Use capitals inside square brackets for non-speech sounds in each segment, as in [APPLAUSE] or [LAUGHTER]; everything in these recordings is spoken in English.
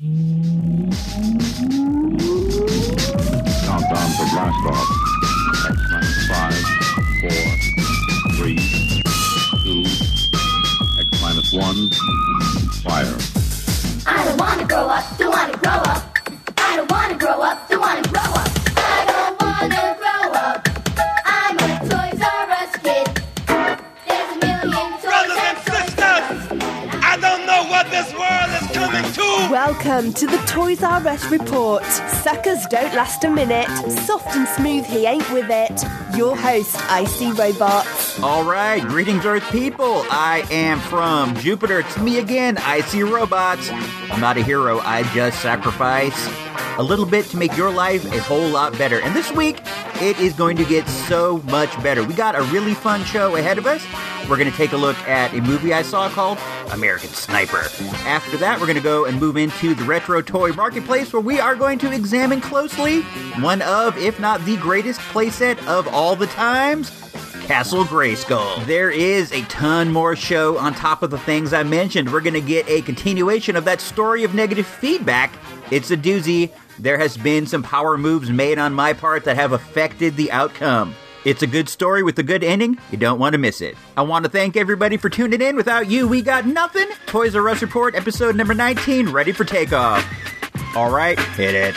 Countdown for blast off. Five, four, three, two, X minus one, fire. I don't wanna grow up, don't wanna grow up. I don't wanna grow up, don't wanna Welcome to the Toys R Us report. Suckers don't last a minute. Soft and smooth, he ain't with it. Your host, Icy Robots. All right, greetings, Earth people. I am from Jupiter. It's me again, Icy Robots. I'm not a hero, I just sacrifice a little bit to make your life a whole lot better. And this week, it is going to get so much better. We got a really fun show ahead of us. We're going to take a look at a movie I saw called American Sniper. After that, we're going to go and move into the retro toy marketplace where we are going to examine closely one of, if not the greatest playset of all the times. Castle Grayskull. There is a ton more show on top of the things I mentioned. We're going to get a continuation of that story of negative feedback. It's a doozy. There has been some power moves made on my part that have affected the outcome. It's a good story with a good ending. You don't want to miss it. I want to thank everybody for tuning in. Without you, we got nothing. Toys R Us Report, episode number 19, ready for takeoff. All right, hit it.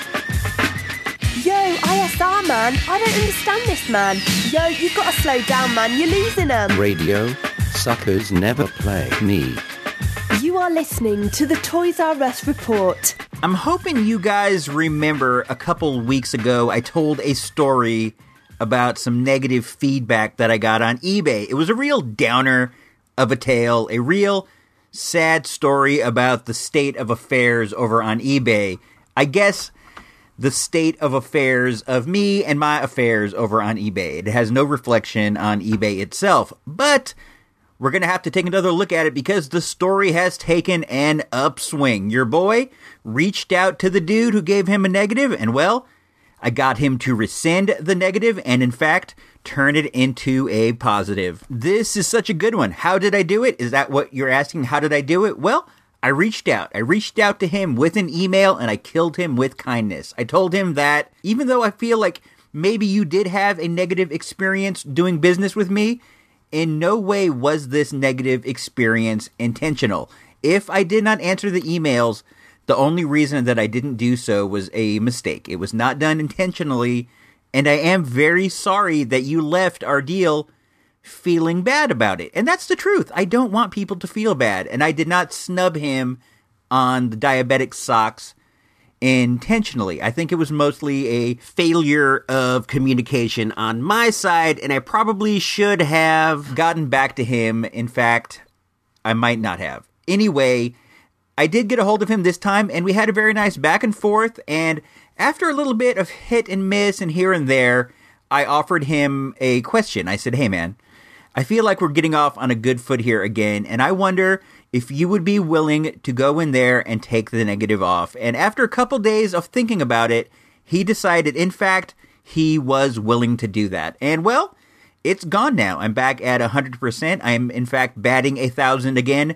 Yo, ISR, man. I don't understand this, man. Yo, you've got to slow down, man. You're losing them. Radio, suckers never play me. You are listening to the Toys R Us report. I'm hoping you guys remember a couple weeks ago I told a story about some negative feedback that I got on eBay. It was a real downer of a tale, a real sad story about the state of affairs over on eBay. I guess the state of affairs of me and my affairs over on eBay. It has no reflection on eBay itself, but we're going to have to take another look at it because the story has taken an upswing. Your boy reached out to the dude who gave him a negative, and well, I got him to rescind the negative and, in fact, turn it into a positive. This is such a good one. How did I do it? Is that what you're asking? How did I do it? Well, I reached out. I reached out to him with an email and I killed him with kindness. I told him that even though I feel like maybe you did have a negative experience doing business with me, in no way was this negative experience intentional. If I did not answer the emails, the only reason that I didn't do so was a mistake. It was not done intentionally, and I am very sorry that you left our deal feeling bad about it. And that's the truth. I don't want people to feel bad, and I did not snub him on the diabetic socks intentionally. I think it was mostly a failure of communication on my side, and I probably should have gotten back to him. In fact, I might not have. Anyway, I did get a hold of him this time, and we had a very nice back and forth. And after a little bit of hit and miss and here and there, I offered him a question. I said, Hey, man, I feel like we're getting off on a good foot here again, and I wonder if you would be willing to go in there and take the negative off. And after a couple days of thinking about it, he decided, in fact, he was willing to do that. And well, it's gone now. I'm back at 100%. I'm, in fact, batting a thousand again.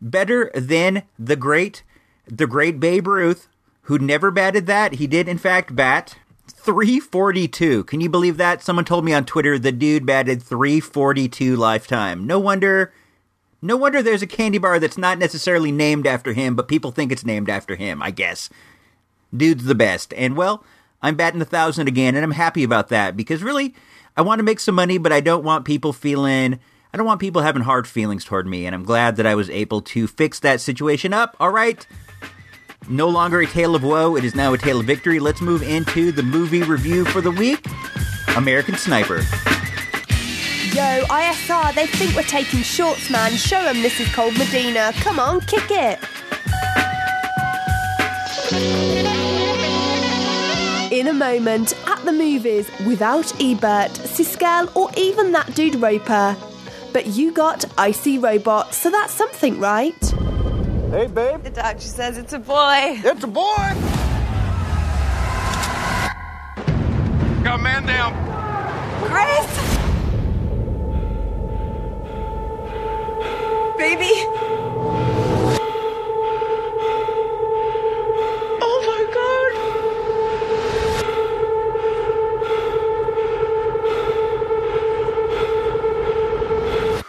Better than the great, the great Babe Ruth, who never batted that. He did, in fact, bat 342. Can you believe that? Someone told me on Twitter the dude batted 342 lifetime. No wonder no wonder there's a candy bar that's not necessarily named after him, but people think it's named after him, I guess. Dude's the best. And well, I'm batting a thousand again, and I'm happy about that because really, I want to make some money, but I don't want people feeling, I don't want people having hard feelings toward me, and I'm glad that I was able to fix that situation up. All right. No longer a tale of woe, it is now a tale of victory. Let's move into the movie review for the week American Sniper. Yo, ISR, they think we're taking shorts, man. Show them this is Cold Medina. Come on, kick it. In a moment, at the movies, without Ebert, Siskel, or even that dude Roper. But you got Icy Robot, so that's something, right? Hey, babe. The doctor says it's a boy. It's a boy. Got a man down. Chris! baby. Oh my god.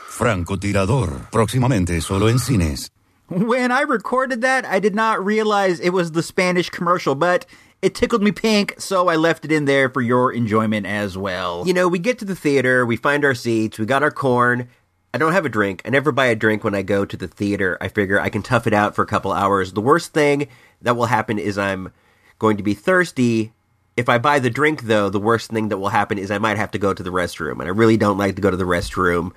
Francotirador, próximamente solo en cines. When I recorded that, I did not realize it was the Spanish commercial, but it tickled me pink, so I left it in there for your enjoyment as well. You know, we get to the theater, we find our seats, we got our corn, I don't have a drink. I never buy a drink when I go to the theater. I figure I can tough it out for a couple hours. The worst thing that will happen is I'm going to be thirsty. If I buy the drink, though, the worst thing that will happen is I might have to go to the restroom. And I really don't like to go to the restroom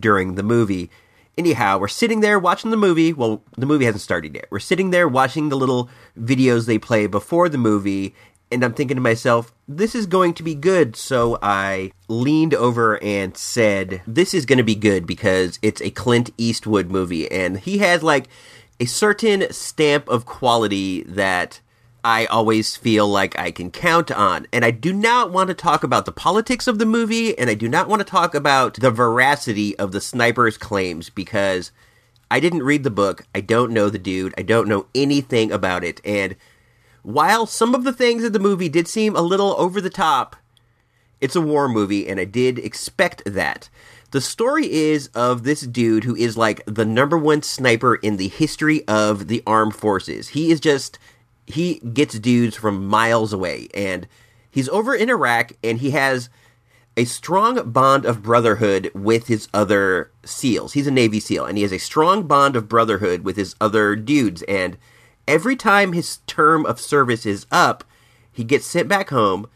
during the movie. Anyhow, we're sitting there watching the movie. Well, the movie hasn't started yet. We're sitting there watching the little videos they play before the movie, and I'm thinking to myself, this is going to be good. So I leaned over and said, this is going to be good because it's a Clint Eastwood movie, and he has like a certain stamp of quality that I always feel like I can count on. And I do not want to talk about the politics of the movie, and I do not want to talk about the veracity of the sniper's claims because I didn't read the book. I don't know the dude. I don't know anything about it. And while some of the things in the movie did seem a little over the top, it's a war movie, and I did expect that. The story is of this dude who is like the number one sniper in the history of the armed forces. He is just he gets dudes from miles away and he's over in Iraq and he has a strong bond of brotherhood with his other SEALs. He's a Navy SEAL and he has a strong bond of brotherhood with his other dudes and every time his term of service is up, he gets sent back home,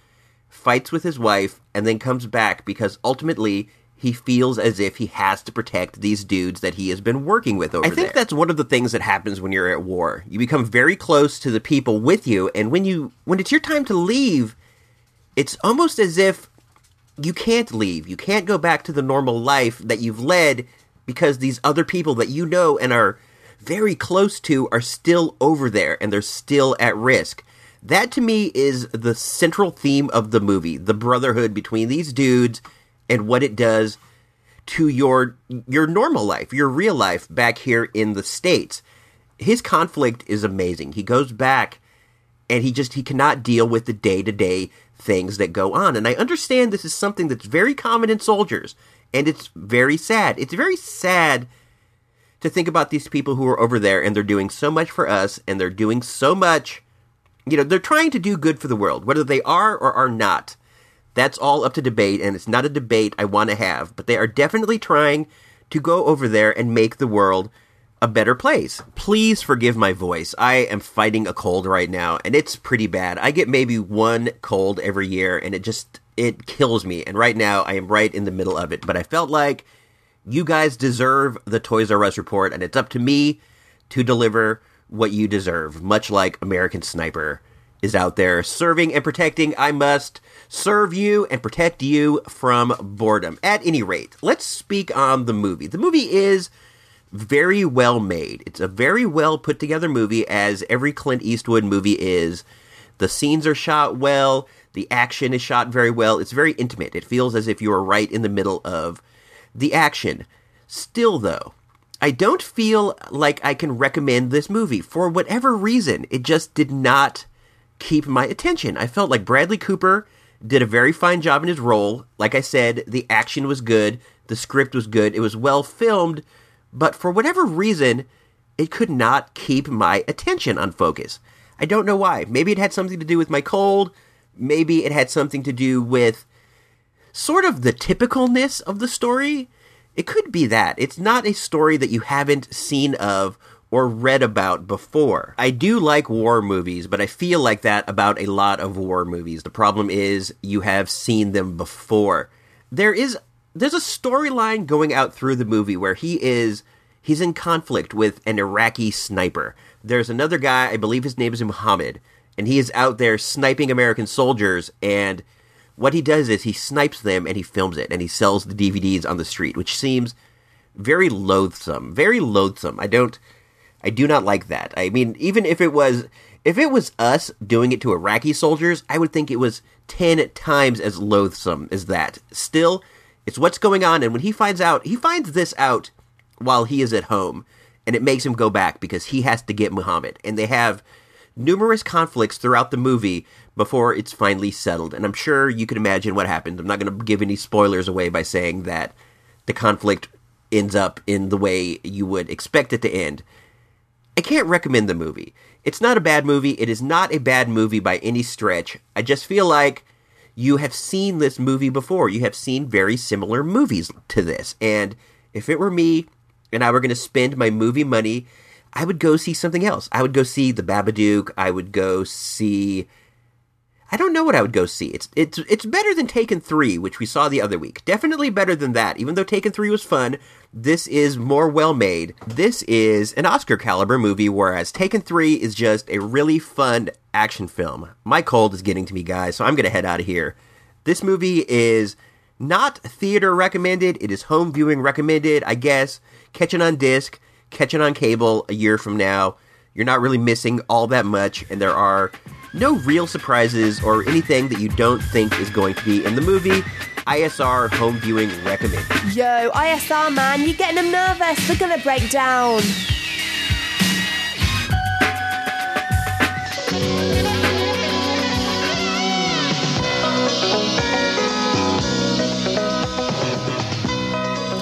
fights with his wife and then comes back because ultimately he feels as if he has to protect these dudes that he has been working with over I think there. that's one of the things that happens when you're at war. You become very close to the people with you, and when you when it's your time to leave, it's almost as if you can't leave. You can't go back to the normal life that you've led because these other people that you know and are very close to are still over there and they're still at risk. That to me is the central theme of the movie, the brotherhood between these dudes and what it does to your your normal life, your real life back here in the states. His conflict is amazing. He goes back and he just he cannot deal with the day-to-day things that go on. And I understand this is something that's very common in soldiers and it's very sad. It's very sad to think about these people who are over there and they're doing so much for us and they're doing so much you know, they're trying to do good for the world, whether they are or are not. That's all up to debate, and it's not a debate I want to have, but they are definitely trying to go over there and make the world a better place. Please forgive my voice. I am fighting a cold right now, and it's pretty bad. I get maybe one cold every year, and it just it kills me. And right now, I am right in the middle of it. But I felt like you guys deserve the Toys R Us report, and it's up to me to deliver what you deserve. Much like American Sniper is out there serving and protecting. I must serve you and protect you from boredom. At any rate, let's speak on the movie. The movie is very well made. It's a very well put together movie, as every Clint Eastwood movie is. The scenes are shot well, the action is shot very well. It's very intimate. It feels as if you are right in the middle of the action. Still, though, I don't feel like I can recommend this movie. For whatever reason, it just did not keep my attention. I felt like Bradley Cooper did a very fine job in his role. Like I said, the action was good, the script was good, it was well filmed, but for whatever reason, it could not keep my attention on focus. I don't know why. Maybe it had something to do with my cold, maybe it had something to do with sort of the typicalness of the story. It could be that. It's not a story that you haven't seen of or read about before. I do like war movies, but I feel like that about a lot of war movies. The problem is you have seen them before. There is there's a storyline going out through the movie where he is he's in conflict with an Iraqi sniper. There's another guy, I believe his name is Muhammad, and he is out there sniping American soldiers and what he does is he snipes them and he films it and he sells the DVDs on the street, which seems very loathsome. Very loathsome. I don't I do not like that. I mean, even if it was if it was us doing it to Iraqi soldiers, I would think it was 10 times as loathsome as that. Still, it's what's going on and when he finds out, he finds this out while he is at home and it makes him go back because he has to get Muhammad and they have numerous conflicts throughout the movie before it's finally settled. And I'm sure you can imagine what happens. I'm not going to give any spoilers away by saying that the conflict ends up in the way you would expect it to end. I can't recommend the movie. It's not a bad movie. It is not a bad movie by any stretch. I just feel like you have seen this movie before. You have seen very similar movies to this. And if it were me and I were going to spend my movie money, I would go see something else. I would go see The Babadook. I would go see. I don't know what I would go see. It's it's it's better than Taken 3, which we saw the other week. Definitely better than that. Even though Taken 3 was fun, this is more well made. This is an Oscar caliber movie, whereas Taken 3 is just a really fun action film. My cold is getting to me, guys, so I'm going to head out of here. This movie is not theater recommended, it is home viewing recommended, I guess. Catch it on disc, catch it on cable a year from now. You're not really missing all that much, and there are no real surprises or anything that you don't think is going to be in the movie. ISR home viewing recommended. Yo, ISR man, you're getting them nervous. They're gonna break down.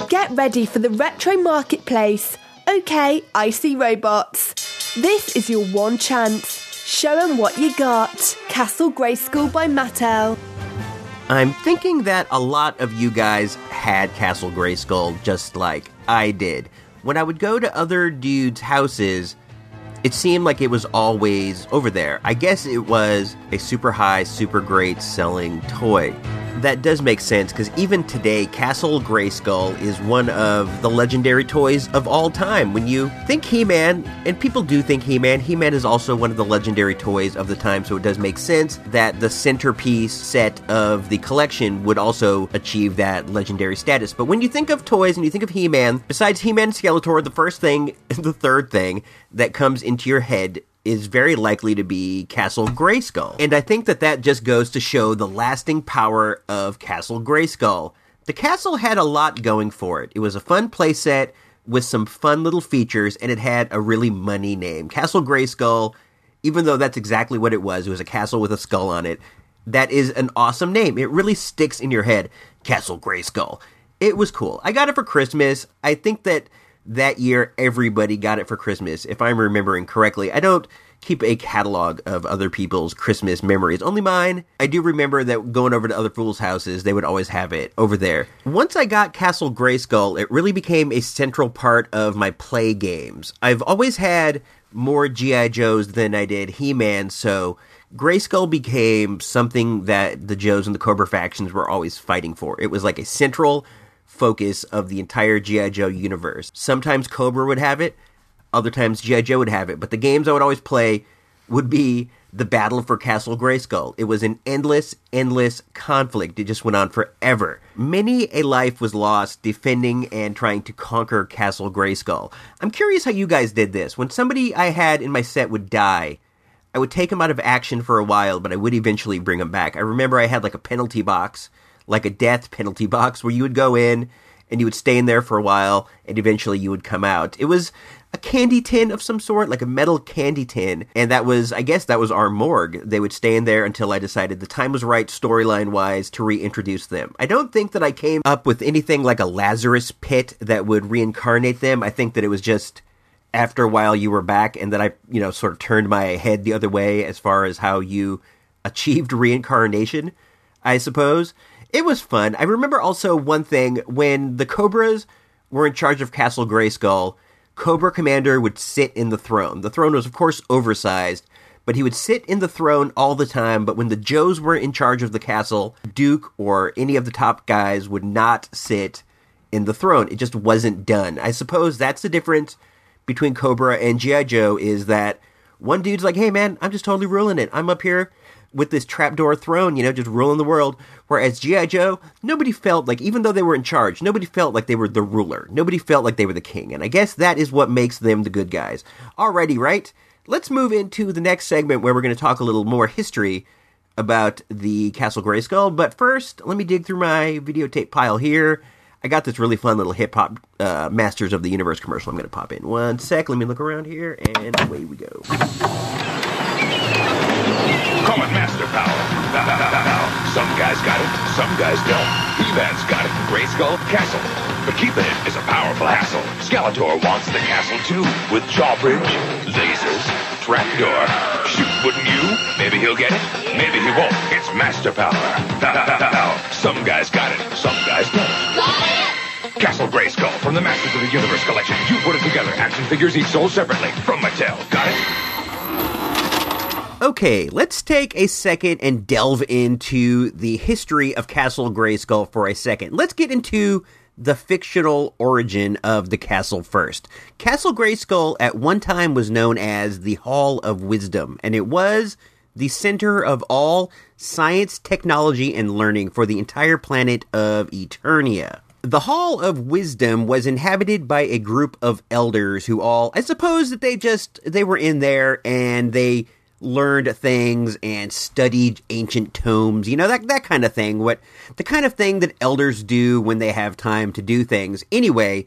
Get ready for the retro marketplace. Okay, icy robots. This is your one chance. Show 'em what you got. Castle Grey Grayskull by Mattel. I'm thinking that a lot of you guys had Castle Grayskull just like I did. When I would go to other dudes' houses, it seemed like it was always over there. I guess it was a super high, super great selling toy. That does make sense because even today, Castle Grayskull is one of the legendary toys of all time. When you think He Man, and people do think He Man, He Man is also one of the legendary toys of the time, so it does make sense that the centerpiece set of the collection would also achieve that legendary status. But when you think of toys and you think of He Man, besides He Man Skeletor, the first thing, [LAUGHS] the third thing that comes into your head is very likely to be Castle Grayskull. And I think that that just goes to show the lasting power of Castle Grayskull. The castle had a lot going for it. It was a fun playset with some fun little features, and it had a really money name. Castle Grayskull, even though that's exactly what it was, it was a castle with a skull on it. That is an awesome name. It really sticks in your head. Castle Grayskull. It was cool. I got it for Christmas. I think that that year everybody got it for Christmas, if I'm remembering correctly. I don't keep a catalog of other people's Christmas memories, only mine. I do remember that going over to other fools' houses, they would always have it over there. Once I got Castle Grayskull, it really became a central part of my play games. I've always had more G.I. Joes than I did He Man, so Grayskull became something that the Joes and the Cobra factions were always fighting for. It was like a central focus of the entire G.I. Joe universe. Sometimes Cobra would have it, other times G.I. Joe would have it, but the games I would always play would be the battle for Castle Grayskull. It was an endless, endless conflict. It just went on forever. Many a life was lost defending and trying to conquer Castle Grayskull. I'm curious how you guys did this. When somebody I had in my set would die, I would take him out of action for a while, but I would eventually bring him back. I remember I had like a penalty box, like a death penalty box, where you would go in and you would stay in there for a while, and eventually you would come out. It was a candy tin of some sort, like a metal candy tin, and that was, I guess, that was our morgue. They would stay in there until I decided the time was right, storyline wise, to reintroduce them. I don't think that I came up with anything like a Lazarus pit that would reincarnate them. I think that it was just after a while you were back and that I, you know, sort of turned my head the other way as far as how you achieved [LAUGHS] reincarnation, I suppose. It was fun. I remember also one thing when the Cobras were in charge of Castle Grayskull, Cobra Commander would sit in the throne. The throne was, of course, oversized, but he would sit in the throne all the time. But when the Joes were in charge of the castle, Duke or any of the top guys would not sit in the throne. It just wasn't done. I suppose that's the difference between Cobra and G.I. Joe is that one dude's like, hey man, I'm just totally ruling it. I'm up here with this trapdoor throne, you know, just ruling the world. Whereas G.I. Joe, nobody felt like, even though they were in charge, nobody felt like they were the ruler. Nobody felt like they were the king. And I guess that is what makes them the good guys. Alrighty, right? Let's move into the next segment where we're going to talk a little more history about the Castle Grayskull. But first, let me dig through my videotape pile here. I got this really fun little hip hop uh, Masters of the Universe commercial. I'm going to pop in one sec. Let me look around here, and away we go. Call it master power. Some guys got it, some guys don't. He-Man's got it. Grayskull Castle. but keeping it is a powerful hassle. Skeletor wants the castle too, with jawbridge, lasers, trapdoor. Shoot, wouldn't you? Maybe he'll get it, maybe he won't. It's Master Power. some guys got it, some guys don't. Castle Grayskull from the Masters of the Universe collection. You put it together. Action figures each sold separately from Mattel. Got it? Okay, let's take a second and delve into the history of Castle Grayskull for a second. Let's get into the fictional origin of the castle first. Castle Grayskull at one time was known as the Hall of Wisdom, and it was the center of all science, technology, and learning for the entire planet of Eternia. The Hall of Wisdom was inhabited by a group of elders who all, I suppose that they just, they were in there and they learned things and studied ancient tomes, you know, that, that kind of thing. What, the kind of thing that elders do when they have time to do things. Anyway,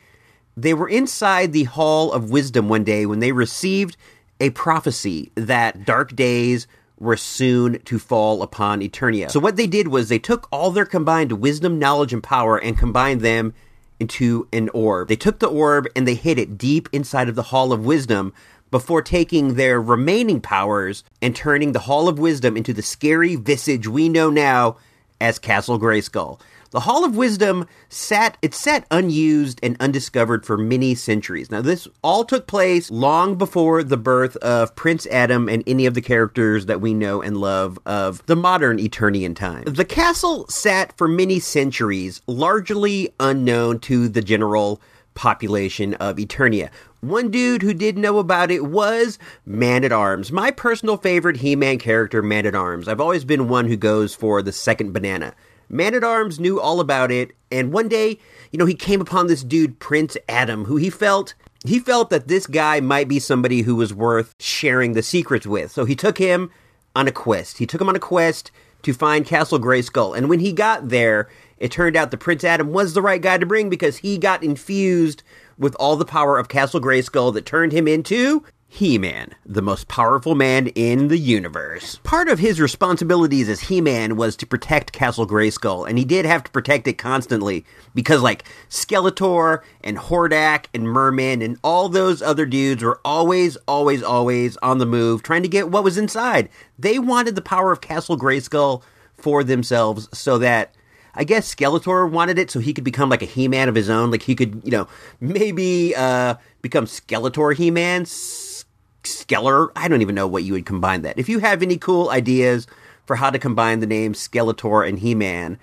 they were inside the Hall of Wisdom one day when they received a prophecy that dark days were soon to fall upon Eternia. So what they did was they took all their combined wisdom, knowledge, and power and combined them into an orb. They took the orb and they hid it deep inside of the Hall of Wisdom before taking their remaining powers and turning the Hall of Wisdom into the scary visage we know now as Castle Grayskull. The Hall of Wisdom sat it sat unused and undiscovered for many centuries. Now this all took place long before the birth of Prince Adam and any of the characters that we know and love of the modern Eternian time. The castle sat for many centuries largely unknown to the general population of Eternia. One dude who did know about it was Man at Arms. My personal favorite He Man character, Man at Arms. I've always been one who goes for the second banana. Man at Arms knew all about it, and one day, you know, he came upon this dude, Prince Adam, who he felt he felt that this guy might be somebody who was worth sharing the secrets with. So he took him on a quest. He took him on a quest to find Castle Grayskull. And when he got there, it turned out that Prince Adam was the right guy to bring because he got infused with all the power of Castle Grayskull that turned him into He-Man, the most powerful man in the universe. Part of his responsibilities as He-Man was to protect Castle Grayskull, and he did have to protect it constantly because like Skeletor and Hordak and Merman and all those other dudes were always, always, always on the move trying to get what was inside. They wanted the power of Castle Grayskull for themselves so that I guess Skeletor wanted it so he could become like a He-Man of his own. Like he could, you know, maybe uh, become Skeletor He-Man, S- Skeller. I don't even know what you would combine that. If you have any cool ideas for how to combine the names Skeletor and He-Man,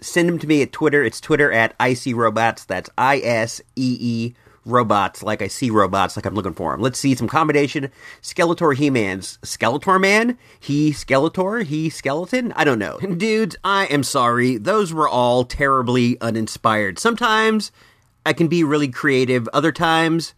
send them to me at Twitter. It's Twitter at Icy Robots. That's I S E E robots like I see robots like I'm looking for them. Let's see some combination Skeletor He-Man's Skeletor Man, he Skeletor, he skeleton. I don't know. [LAUGHS] Dudes, I am sorry. Those were all terribly uninspired. Sometimes I can be really creative. Other times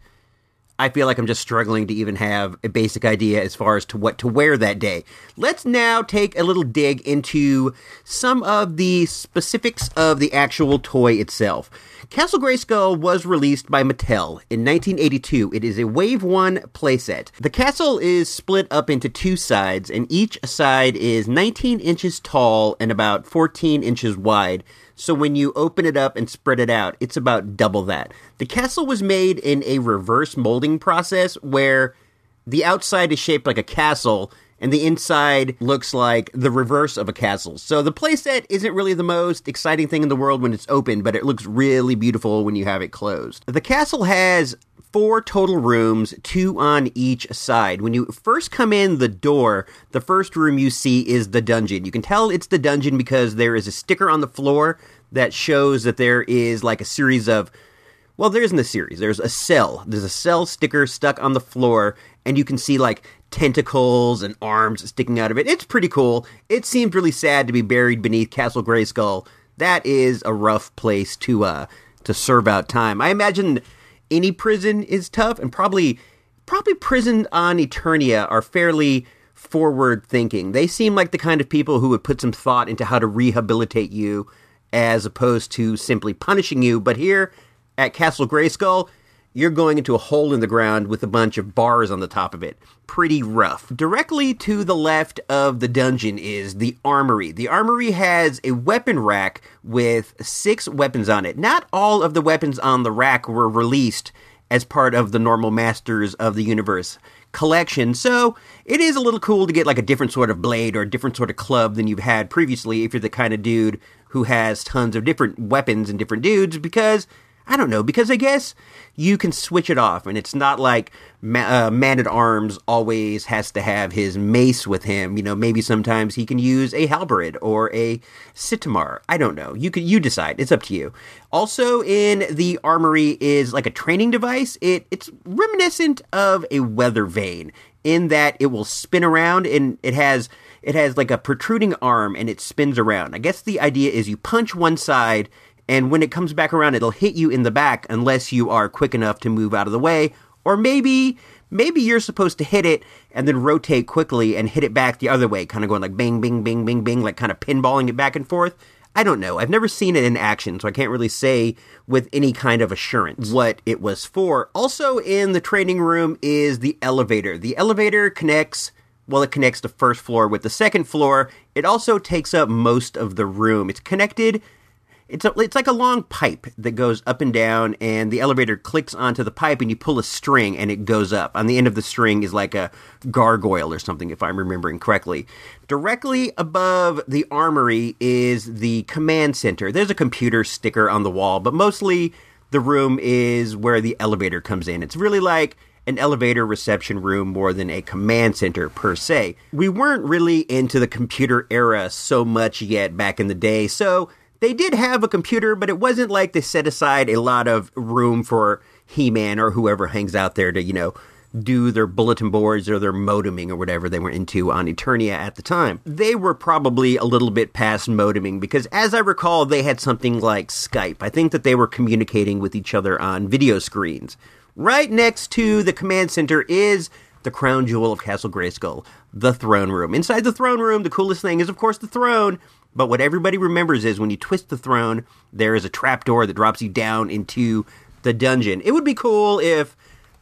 I feel like I'm just struggling to even have a basic idea as far as to what to wear that day. Let's now take a little dig into some of the specifics of the actual toy itself. Castle Grayskull was released by Mattel in 1982. It is a Wave 1 playset. The castle is split up into two sides, and each side is 19 inches tall and about 14 inches wide. So when you open it up and spread it out, it's about double that. The castle was made in a reverse molding process where the outside is shaped like a castle and the inside looks like the reverse of a castle. So the playset isn't really the most exciting thing in the world when it's open, but it looks really beautiful when you have it closed. The castle has four total rooms, two on each side. When you first come in the door, the first room you see is the dungeon. You can tell it's the dungeon because there is a sticker on the floor that shows that there is like a series of well, there isn't a series. There's a cell. There's a cell sticker stuck on the floor, and you can see like tentacles and arms sticking out of it. It's pretty cool. It seems really sad to be buried beneath Castle Grayskull. That is a rough place to uh to serve out time. I imagine any prison is tough, and probably probably prison on Eternia are fairly forward thinking. They seem like the kind of people who would put some thought into how to rehabilitate you as opposed to simply punishing you. But here at Castle Grayskull, you're going into a hole in the ground with a bunch of bars on the top of it. Pretty rough. Directly to the left of the dungeon is the armory. The armory has a weapon rack with six weapons on it. Not all of the weapons on the rack were released as part of the normal Masters of the Universe collection, so it is a little cool to get like a different sort of blade or a different sort of club than you've had previously if you're the kind of dude who has tons of different weapons and different dudes because I don't know, because I guess you can switch it off, and it's not like ma- uh, Man at Arms always has to have his mace with him. You know, maybe sometimes he can use a halberd or a scimitar. I don't know. You can you decide. It's up to you. Also, in the armory is like a training device. It it's reminiscent of a weather vane in that it will spin around and it has it has like a protruding arm and it spins around. I guess the idea is you punch one side and when it comes back around it'll hit you in the back unless you are quick enough to move out of the way or maybe maybe you're supposed to hit it and then rotate quickly and hit it back the other way kind of going like bing bing bing bing bing like kind of pinballing it back and forth I don't know. I've never seen it in action, so I can't really say with any kind of assurance what it was for. Also, in the training room is the elevator. The elevator connects, well, it connects the first floor with the second floor. It also takes up most of the room. It's connected it's a, it's like a long pipe that goes up and down, and the elevator clicks onto the pipe, and you pull a string, and it goes up. On the end of the string is like a gargoyle or something, if I'm remembering correctly. Directly above the armory is the command center. There's a computer sticker on the wall, but mostly the room is where the elevator comes in. It's really like an elevator reception room more than a command center per se. We weren't really into the computer era so much yet back in the day, so they did have a computer, but it wasn't like they set aside a lot of room for He Man or whoever hangs out there to, you know, do their bulletin boards or their modeming or whatever they were into on Eternia at the time. They were probably a little bit past modeming because, as I recall, they had something like Skype. I think that they were communicating with each other on video screens. Right next to the command center is the crown jewel of Castle Grayskull, the throne room. Inside the throne room, the coolest thing is, of course, the throne. But what everybody remembers is when you twist the throne, there is a trapdoor that drops you down into the dungeon. It would be cool if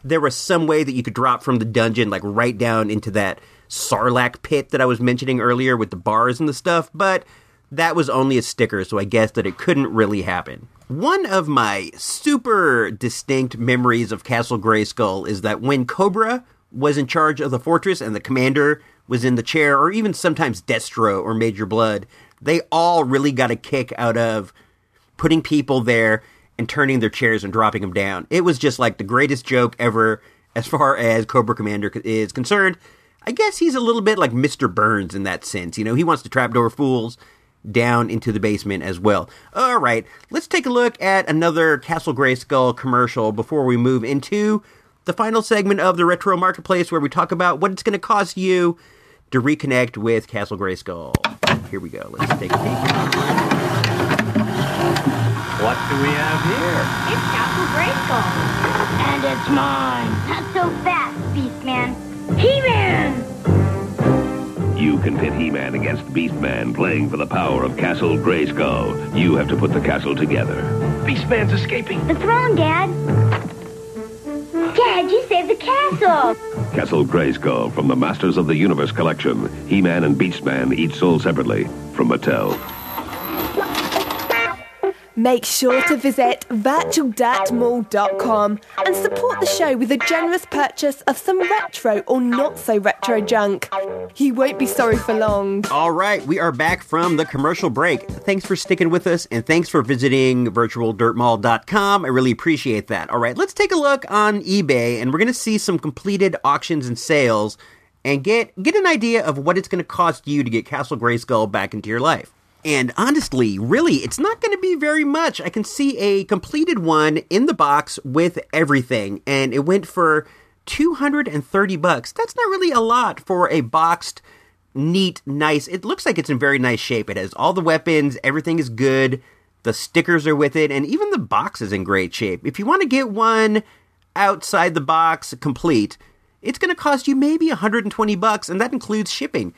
there was some way that you could drop from the dungeon, like right down into that Sarlacc pit that I was mentioning earlier with the bars and the stuff, but that was only a sticker, so I guess that it couldn't really happen. One of my super distinct memories of Castle Grayskull is that when Cobra was in charge of the fortress and the commander was in the chair, or even sometimes Destro or Major Blood, they all really got a kick out of putting people there and turning their chairs and dropping them down. It was just like the greatest joke ever as far as Cobra Commander is concerned. I guess he's a little bit like Mr. Burns in that sense. You know, he wants to trapdoor fools down into the basement as well. All right, let's take a look at another Castle Grayskull commercial before we move into the final segment of the Retro Marketplace where we talk about what it's going to cost you to reconnect with Castle Grayskull. Here we go. Let's take a peek. What do we have here? It's Castle Grayskull. And it's mine. Not so fast, Beastman. He-Man! You can pit He-Man against Beastman playing for the power of Castle Grayskull. You have to put the castle together. Beastman's escaping. The throne, Dad. Dad, you saved the castle. Castle Grayskull from the Masters of the Universe collection. He-Man and Beastman each sold separately from Mattel. Make sure to visit virtualdirtmall.com and support the show with a generous purchase of some retro or not so retro junk. You won't be sorry for long. All right, we are back from the commercial break. Thanks for sticking with us and thanks for visiting virtualdirtmall.com. I really appreciate that. All right, let's take a look on eBay and we're going to see some completed auctions and sales and get get an idea of what it's going to cost you to get Castle Grayskull back into your life. And honestly, really, it's not going to be very much. I can see a completed one in the box with everything, and it went for 230 bucks. That's not really a lot for a boxed, neat, nice. It looks like it's in very nice shape. It has all the weapons, everything is good. The stickers are with it, and even the box is in great shape. If you want to get one outside the box complete, it's going to cost you maybe 120 bucks, and that includes shipping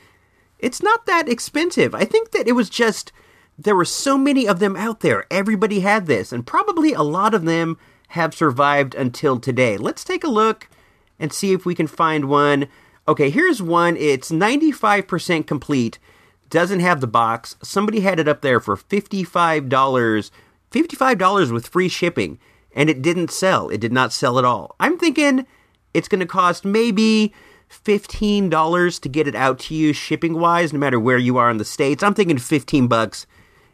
it's not that expensive. I think that it was just there were so many of them out there. Everybody had this, and probably a lot of them have survived until today. Let's take a look and see if we can find one. Okay, here's one. It's 95% complete. Doesn't have the box. Somebody had it up there for $55. $55 with free shipping, and it didn't sell. It did not sell at all. I'm thinking it's going to cost maybe $15 to get it out to you shipping wise, no matter where you are in the States. I'm thinking 15 bucks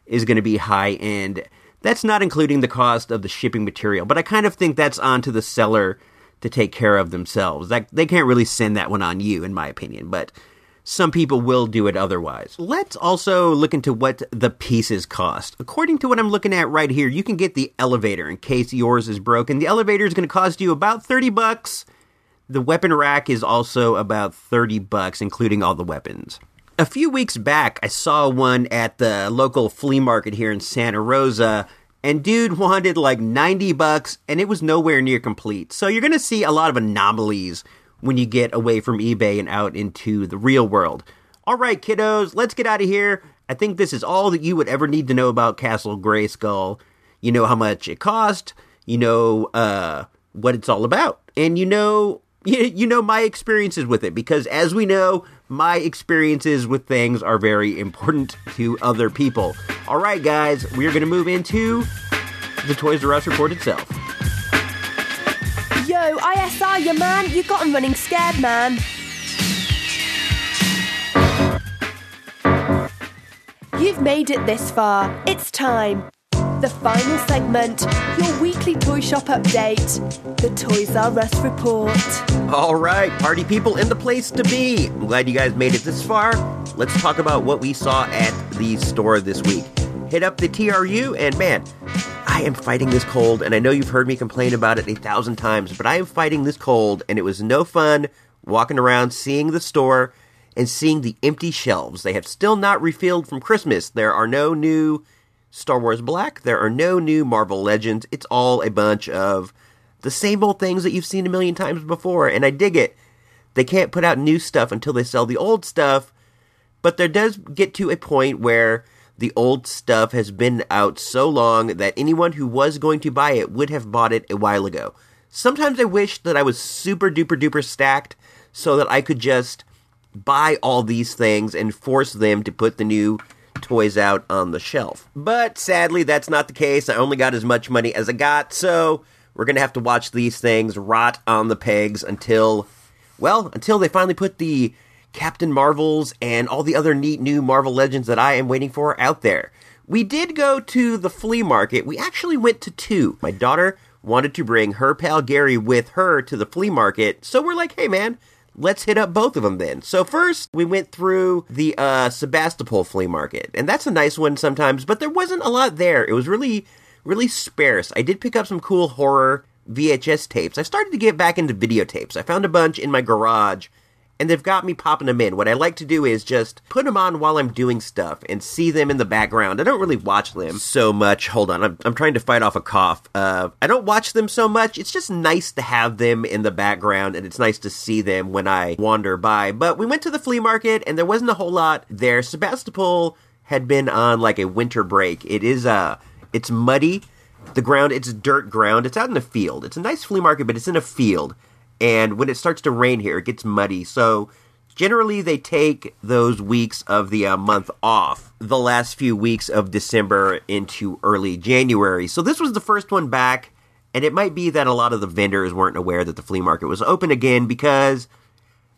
is going to be high end. That's not including the cost of the shipping material, but I kind of think that's onto the seller to take care of themselves. That they can't really send that one on you, in my opinion, but some people will do it otherwise. Let's also look into what the pieces cost. According to what I'm looking at right here, you can get the elevator in case yours is broken. The elevator is going to cost you about 30 bucks. The weapon rack is also about 30 bucks including all the weapons. A few weeks back, I saw one at the local flea market here in Santa Rosa, and dude [LAUGHS] wanted like 90 bucks, and it was nowhere near complete. So you're gonna see a lot of anomalies when you get away from eBay and out into the real world. All right, kiddos, let's get out of here. I think this is all that you would ever need to know about Castle Grayskull. You know how much it cost, you know uh, what it's all about, and you know you, you know my experiences with it because as we know my experiences with things are very important to other people all right guys we are going to move into the toys r us report itself Yo, isr you man, you got him running scared, man. You've made it this far. It's time. The final segment, your weekly toy shop update, the Toys R Us report. all right party people in the place to be i'm glad you guys made it this far let's talk about what we saw at the store this week hit up the tru and man I am fighting this cold, and I know you've heard me complain about it a thousand times, but I am fighting this cold, and it was no fun walking around seeing the store and seeing the empty shelves. They have still not refilled from Christmas. There are no new Star Wars Black, there are no new Marvel Legends. It's all a bunch of the same old things that you've seen a million times before, and I dig it. They can't put out new stuff until they sell the old stuff, but there does get to a point where the old stuff has been out so long that anyone who was going to buy it would have bought it a while ago. Sometimes I wish that I was super duper duper stacked so that I could just buy all these things and force them to put the new toys out on the shelf. But sadly, that's not the case. I only got as much money as I got, so we're going to have to watch these things rot on the pegs until, well, until they finally put the Captain Marvels and all the other neat new Marvel Legends that I am waiting for out there. We did go to the flea market. We actually went to two. My daughter wanted to bring her pal Gary with her to the flea market, so we're like, hey man, let's hit up both of them then. So first, we went through the uh, Sebastopol flea market, and that's a nice one sometimes, but there wasn't a lot there. It was really, really sparse. I did pick up some cool horror VHS tapes. I started to get back into videotapes. I found a bunch in my garage, and they've got me popping them in. What I like to do is just put them on while I'm doing stuff and see them in the background. I don't really watch them so much. Hold on, I'm, I'm trying to fight off a cough. Uh, I don't watch them so much. It's just nice to have them in the background, and it's nice to see them when I wander by. But we went to the flea market, and there wasn't a whole lot there. Sebastopol had been on like a winter break. It is uh, it's muddy. The ground, it's dirt ground. It's out in the field. It's a nice flea market, but it's in a field and when it starts to rain here, it gets muddy. So generally, they take those weeks of the uh, month off, the last few weeks of December into early January. So this was the first one back, and it might be that a lot of the vendors weren't aware that the flea market was open again because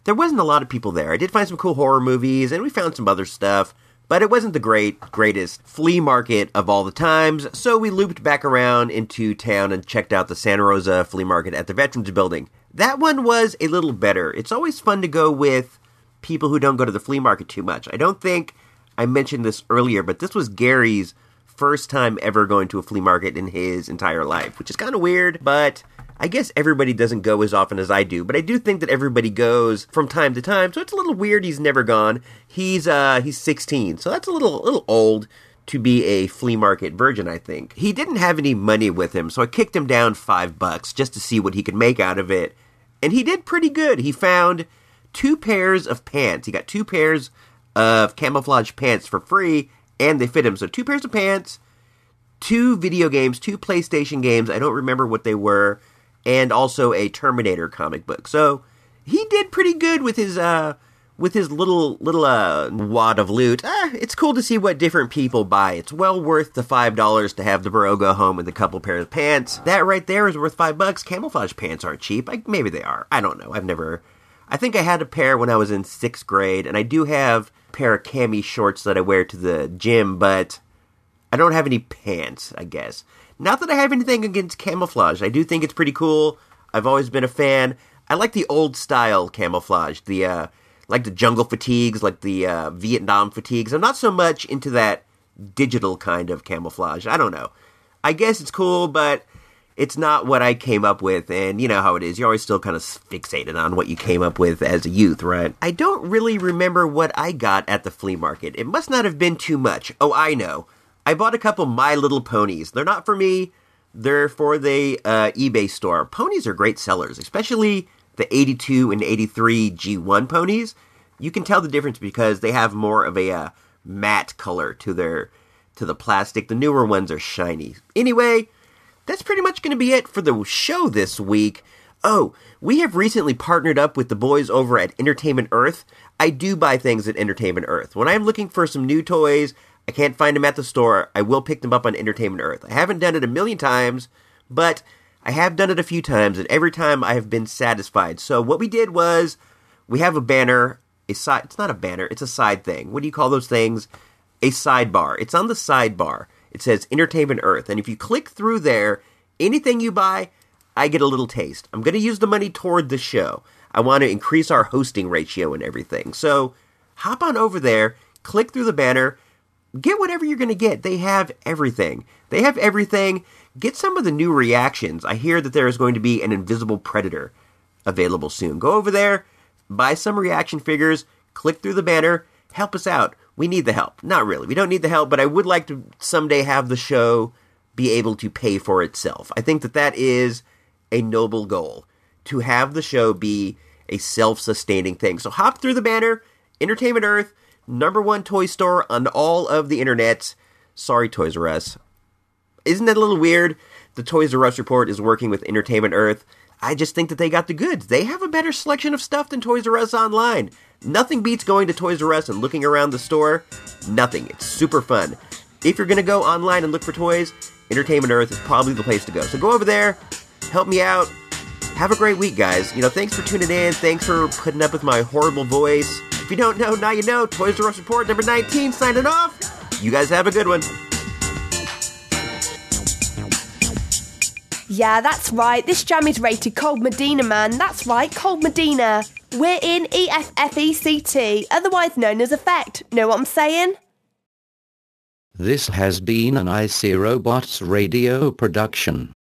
there wasn't a lot of people there. I did find some cool horror movies, and we found some other stuff. But it wasn't the great, greatest flea market of all the times, so we looped back around into town and checked out the Santa Rosa flea market at the Veterans Building. That one was a little better. It's always fun to go with people who don't go to the flea market too much. I don't think I mentioned this earlier, but this was Gary's first time ever going to a flea market in his entire life, which is kind of weird, but I guess everybody doesn't go as often as I do, but I do think that everybody goes from time to time, so it's a little weird he's never gone. He's uh he's 16, so that's a little a little old to be a flea market virgin, I think. He didn't have any money with him, so I kicked him down 5 bucks just to see what he could make out of it. And he did pretty good. He found two pairs of pants. He got two pairs of camouflage pants for free and they fit him. So two pairs of pants, two video games, two PlayStation games. I don't remember what they were, and also a Terminator comic book. So he did pretty good with his uh with his little little uh wad of loot. Ah, it's cool to see what different people buy. It's well worth the five dollars to have the bro go home with a couple pairs of pants. That right there is worth five bucks. Camouflage pants aren't cheap. I, maybe they are. I don't know. I've never. I think I had a pair when I was in sixth grade, and I do have a pair of cami shorts that I wear to the gym, but I don't have any pants, I guess. Not that I have anything against camouflage. I do think it's pretty cool. I've always been a fan. I like the old style camouflage, the uh like the jungle fatigues, like the uh, Vietnam fatigues. I'm not so much into that digital kind of camouflage. I don't know. I guess it's cool, but it's not what I came up with, and you know how it is. You're always still kind of fixated on what you came up with as a youth, right? I don't really remember what I got at the flea market. It must not have been too much. Oh, I know. I bought a couple My Little Ponies. They're not for me. They're for the uh, eBay store. Ponies are great sellers, especially the 82 and 83 G1 ponies. You can tell the difference because they have more of a uh, matte color to their to the plastic. The newer ones are shiny. Anyway, that's pretty much going to be it for the show this week. Oh, we have recently partnered up with the boys over at Entertainment Earth. I do buy things at Entertainment Earth. When I'm looking for some new toys, I can't find them at the store, I will pick them up on Entertainment Earth. I haven't done it a million times, but I have done it a few times, and every time I have been satisfied. So what we did was we have a banner, a side. It's not a banner; it's a side thing. What do you call those things? A sidebar. It's on the sidebar. It says Entertainment Earth, and if you click through there, anything you buy, I get a little taste. I'm going to use the money toward the show. I want to increase our hosting ratio and everything. So hop on over there, click through the banner, get whatever you're going to get. They have everything. They have everything. Get some of the new reactions. I hear that there is going to be an invisible predator available soon. Go over there, buy some reaction figures, click through the banner, help us out. We need the help. Not really. We don't need the help, but I would like to someday have the show be able to pay for itself. I think that that is a noble goal to have the show be a self-sustaining thing. So hop through the banner, Entertainment Earth, number one toy store on all of the internet. Sorry, Toys R Us. Isn't that a little weird? The Toys R Us report is working with Entertainment Earth. I just think that they got the goods. They have a better selection of stuff than Toys R Us online. Nothing beats going to Toys R Us and looking around the store. Nothing. It's super fun. If you're going to go online and look for toys, Entertainment Earth is probably the place to go. So go over there, help me out. Have a great week, guys. You know, thanks for tuning in. Thanks for putting up with my horrible voice. If you don't know, now you know. Toys R Us report number 19 signing off. You guys have a good one. Yeah, that's right. This jam is rated Cold Medina, man. That's right, Cold Medina. We're in E EFFECT, otherwise known as Effect. Know what I'm saying? This has been an IC Robots radio production.